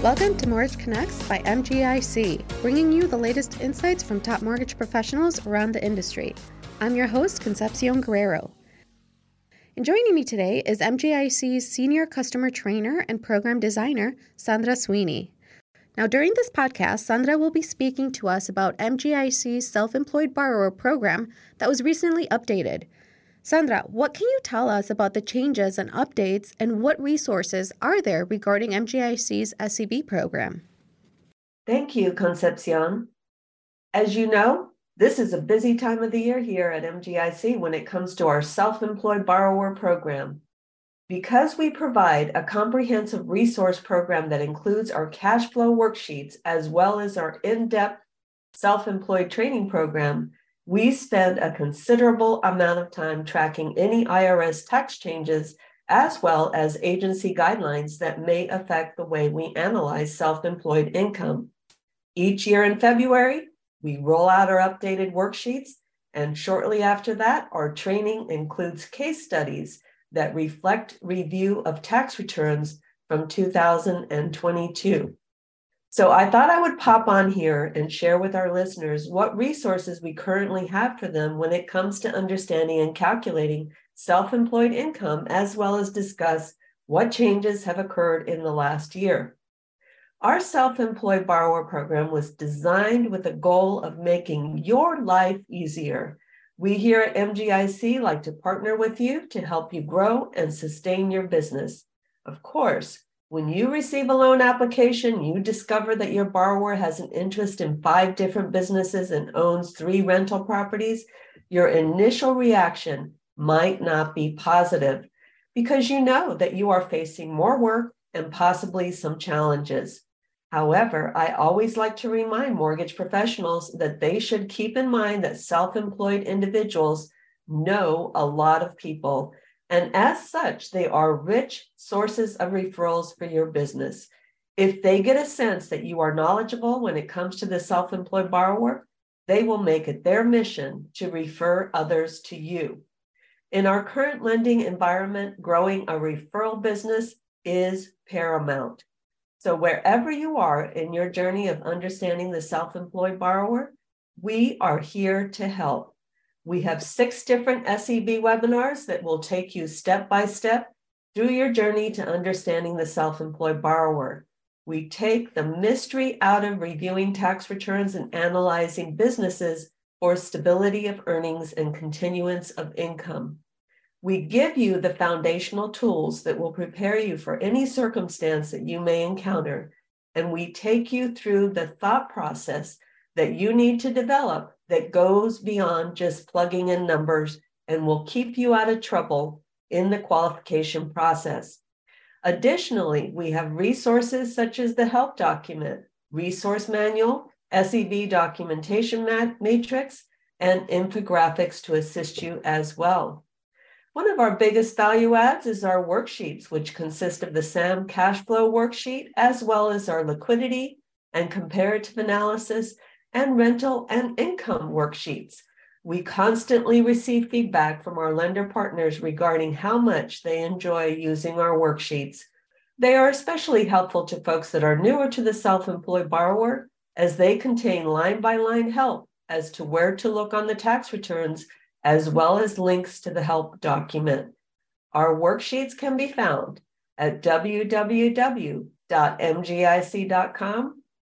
Welcome to Mortgage Connects by MGIC, bringing you the latest insights from top mortgage professionals around the industry. I'm your host, Concepcion Guerrero. And joining me today is MGIC's Senior Customer Trainer and Program Designer, Sandra Sweeney. Now, during this podcast, Sandra will be speaking to us about MGIC's Self Employed Borrower Program that was recently updated. Sandra, what can you tell us about the changes and updates, and what resources are there regarding MGIC's SEB program? Thank you, Concepcion. As you know, this is a busy time of the year here at MGIC when it comes to our self employed borrower program. Because we provide a comprehensive resource program that includes our cash flow worksheets as well as our in depth self employed training program, we spend a considerable amount of time tracking any IRS tax changes as well as agency guidelines that may affect the way we analyze self employed income. Each year in February, we roll out our updated worksheets, and shortly after that, our training includes case studies that reflect review of tax returns from 2022. So I thought I would pop on here and share with our listeners what resources we currently have for them when it comes to understanding and calculating self employed income, as well as discuss what changes have occurred in the last year. Our self employed borrower program was designed with the goal of making your life easier. We here at MGIC like to partner with you to help you grow and sustain your business. Of course, when you receive a loan application, you discover that your borrower has an interest in five different businesses and owns three rental properties, your initial reaction might not be positive because you know that you are facing more work and possibly some challenges. However, I always like to remind mortgage professionals that they should keep in mind that self employed individuals know a lot of people and as such, they are rich sources of referrals for your business. If they get a sense that you are knowledgeable when it comes to the self employed borrower, they will make it their mission to refer others to you. In our current lending environment, growing a referral business is paramount. So, wherever you are in your journey of understanding the self employed borrower, we are here to help. We have six different SEB webinars that will take you step by step through your journey to understanding the self employed borrower. We take the mystery out of reviewing tax returns and analyzing businesses for stability of earnings and continuance of income. We give you the foundational tools that will prepare you for any circumstance that you may encounter. And we take you through the thought process that you need to develop that goes beyond just plugging in numbers and will keep you out of trouble in the qualification process. Additionally, we have resources such as the help document, resource manual, SEB documentation mat- matrix, and infographics to assist you as well. One of our biggest value adds is our worksheets, which consist of the SAM cash flow worksheet, as well as our liquidity and comparative analysis and rental and income worksheets. We constantly receive feedback from our lender partners regarding how much they enjoy using our worksheets. They are especially helpful to folks that are newer to the self employed borrower, as they contain line by line help as to where to look on the tax returns, as well as links to the help document. Our worksheets can be found at www.mgic.com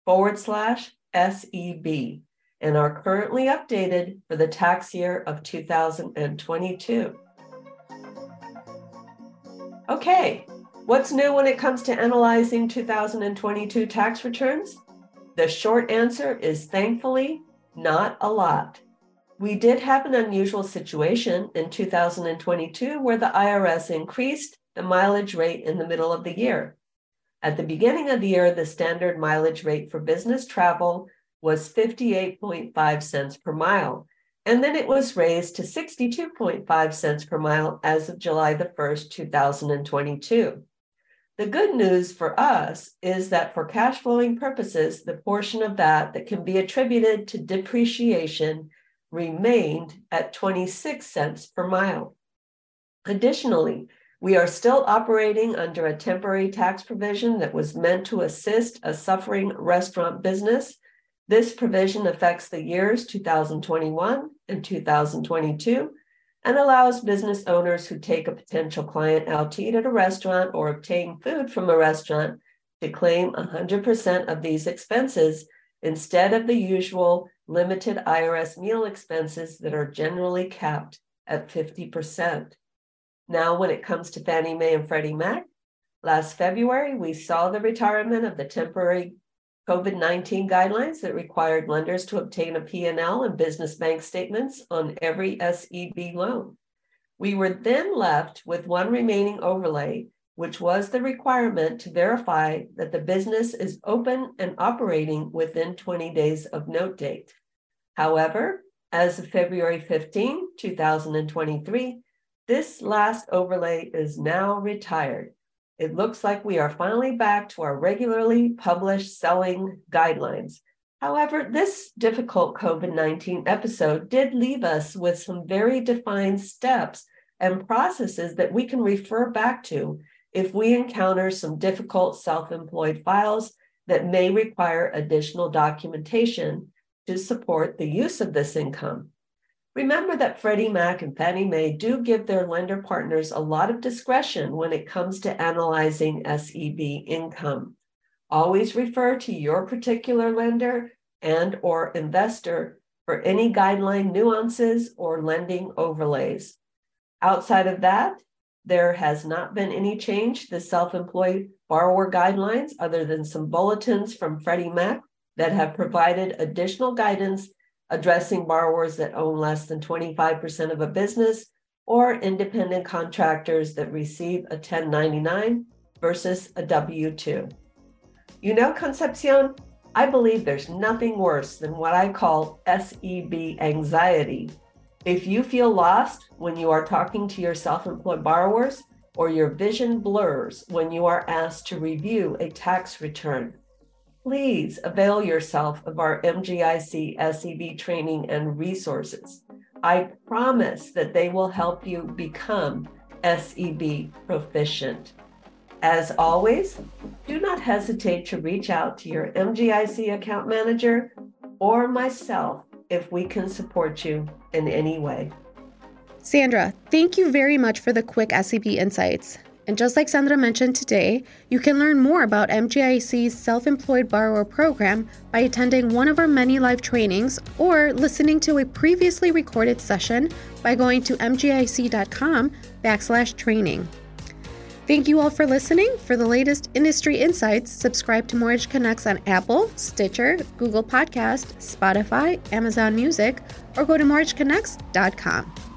forward slash SEB and are currently updated for the tax year of 2022. Okay, what's new when it comes to analyzing 2022 tax returns? The short answer is thankfully not a lot. We did have an unusual situation in 2022 where the IRS increased the mileage rate in the middle of the year. At the beginning of the year, the standard mileage rate for business travel was 58.5 cents per mile, and then it was raised to 62.5 cents per mile as of July the 1st, 2022. The good news for us is that for cash flowing purposes, the portion of that that can be attributed to depreciation remained at 26 cents per mile. Additionally, We are still operating under a temporary tax provision that was meant to assist a suffering restaurant business. This provision affects the years 2021 and 2022 and allows business owners who take a potential client out to eat at a restaurant or obtain food from a restaurant to claim 100% of these expenses instead of the usual limited IRS meal expenses that are generally capped at 50%. Now, when it comes to Fannie Mae and Freddie Mac, last February, we saw the retirement of the temporary COVID 19 guidelines that required lenders to obtain a P&L and business bank statements on every SEB loan. We were then left with one remaining overlay, which was the requirement to verify that the business is open and operating within 20 days of note date. However, as of February 15, 2023, this last overlay is now retired. It looks like we are finally back to our regularly published selling guidelines. However, this difficult COVID 19 episode did leave us with some very defined steps and processes that we can refer back to if we encounter some difficult self employed files that may require additional documentation to support the use of this income. Remember that Freddie Mac and Fannie Mae do give their lender partners a lot of discretion when it comes to analyzing SEB income. Always refer to your particular lender and or investor for any guideline nuances or lending overlays. Outside of that, there has not been any change to the self-employed borrower guidelines other than some bulletins from Freddie Mac that have provided additional guidance addressing borrowers that own less than 25% of a business or independent contractors that receive a 1099 versus a W 2. You know, Concepcion, I believe there's nothing worse than what I call SEB anxiety. If you feel lost when you are talking to your self employed borrowers, or your vision blurs when you are asked to review a tax return, please avail yourself of our MGIC SEB training and resources. I promise that they will help you become SEB proficient. As always, do not hesitate to reach out to your MGIC account manager or myself if we can support you in any way. Sandra, thank you very much for the quick SEB insights. And just like Sandra mentioned today, you can learn more about MGIC's self employed borrower program by attending one of our many live trainings or listening to a previously recorded session by going to mgic.com backslash training. Thank you all for listening. For the latest industry insights, subscribe to Mortgage Connects on Apple, Stitcher, Google Podcast, Spotify, Amazon Music, or go to mortgageconnects.com.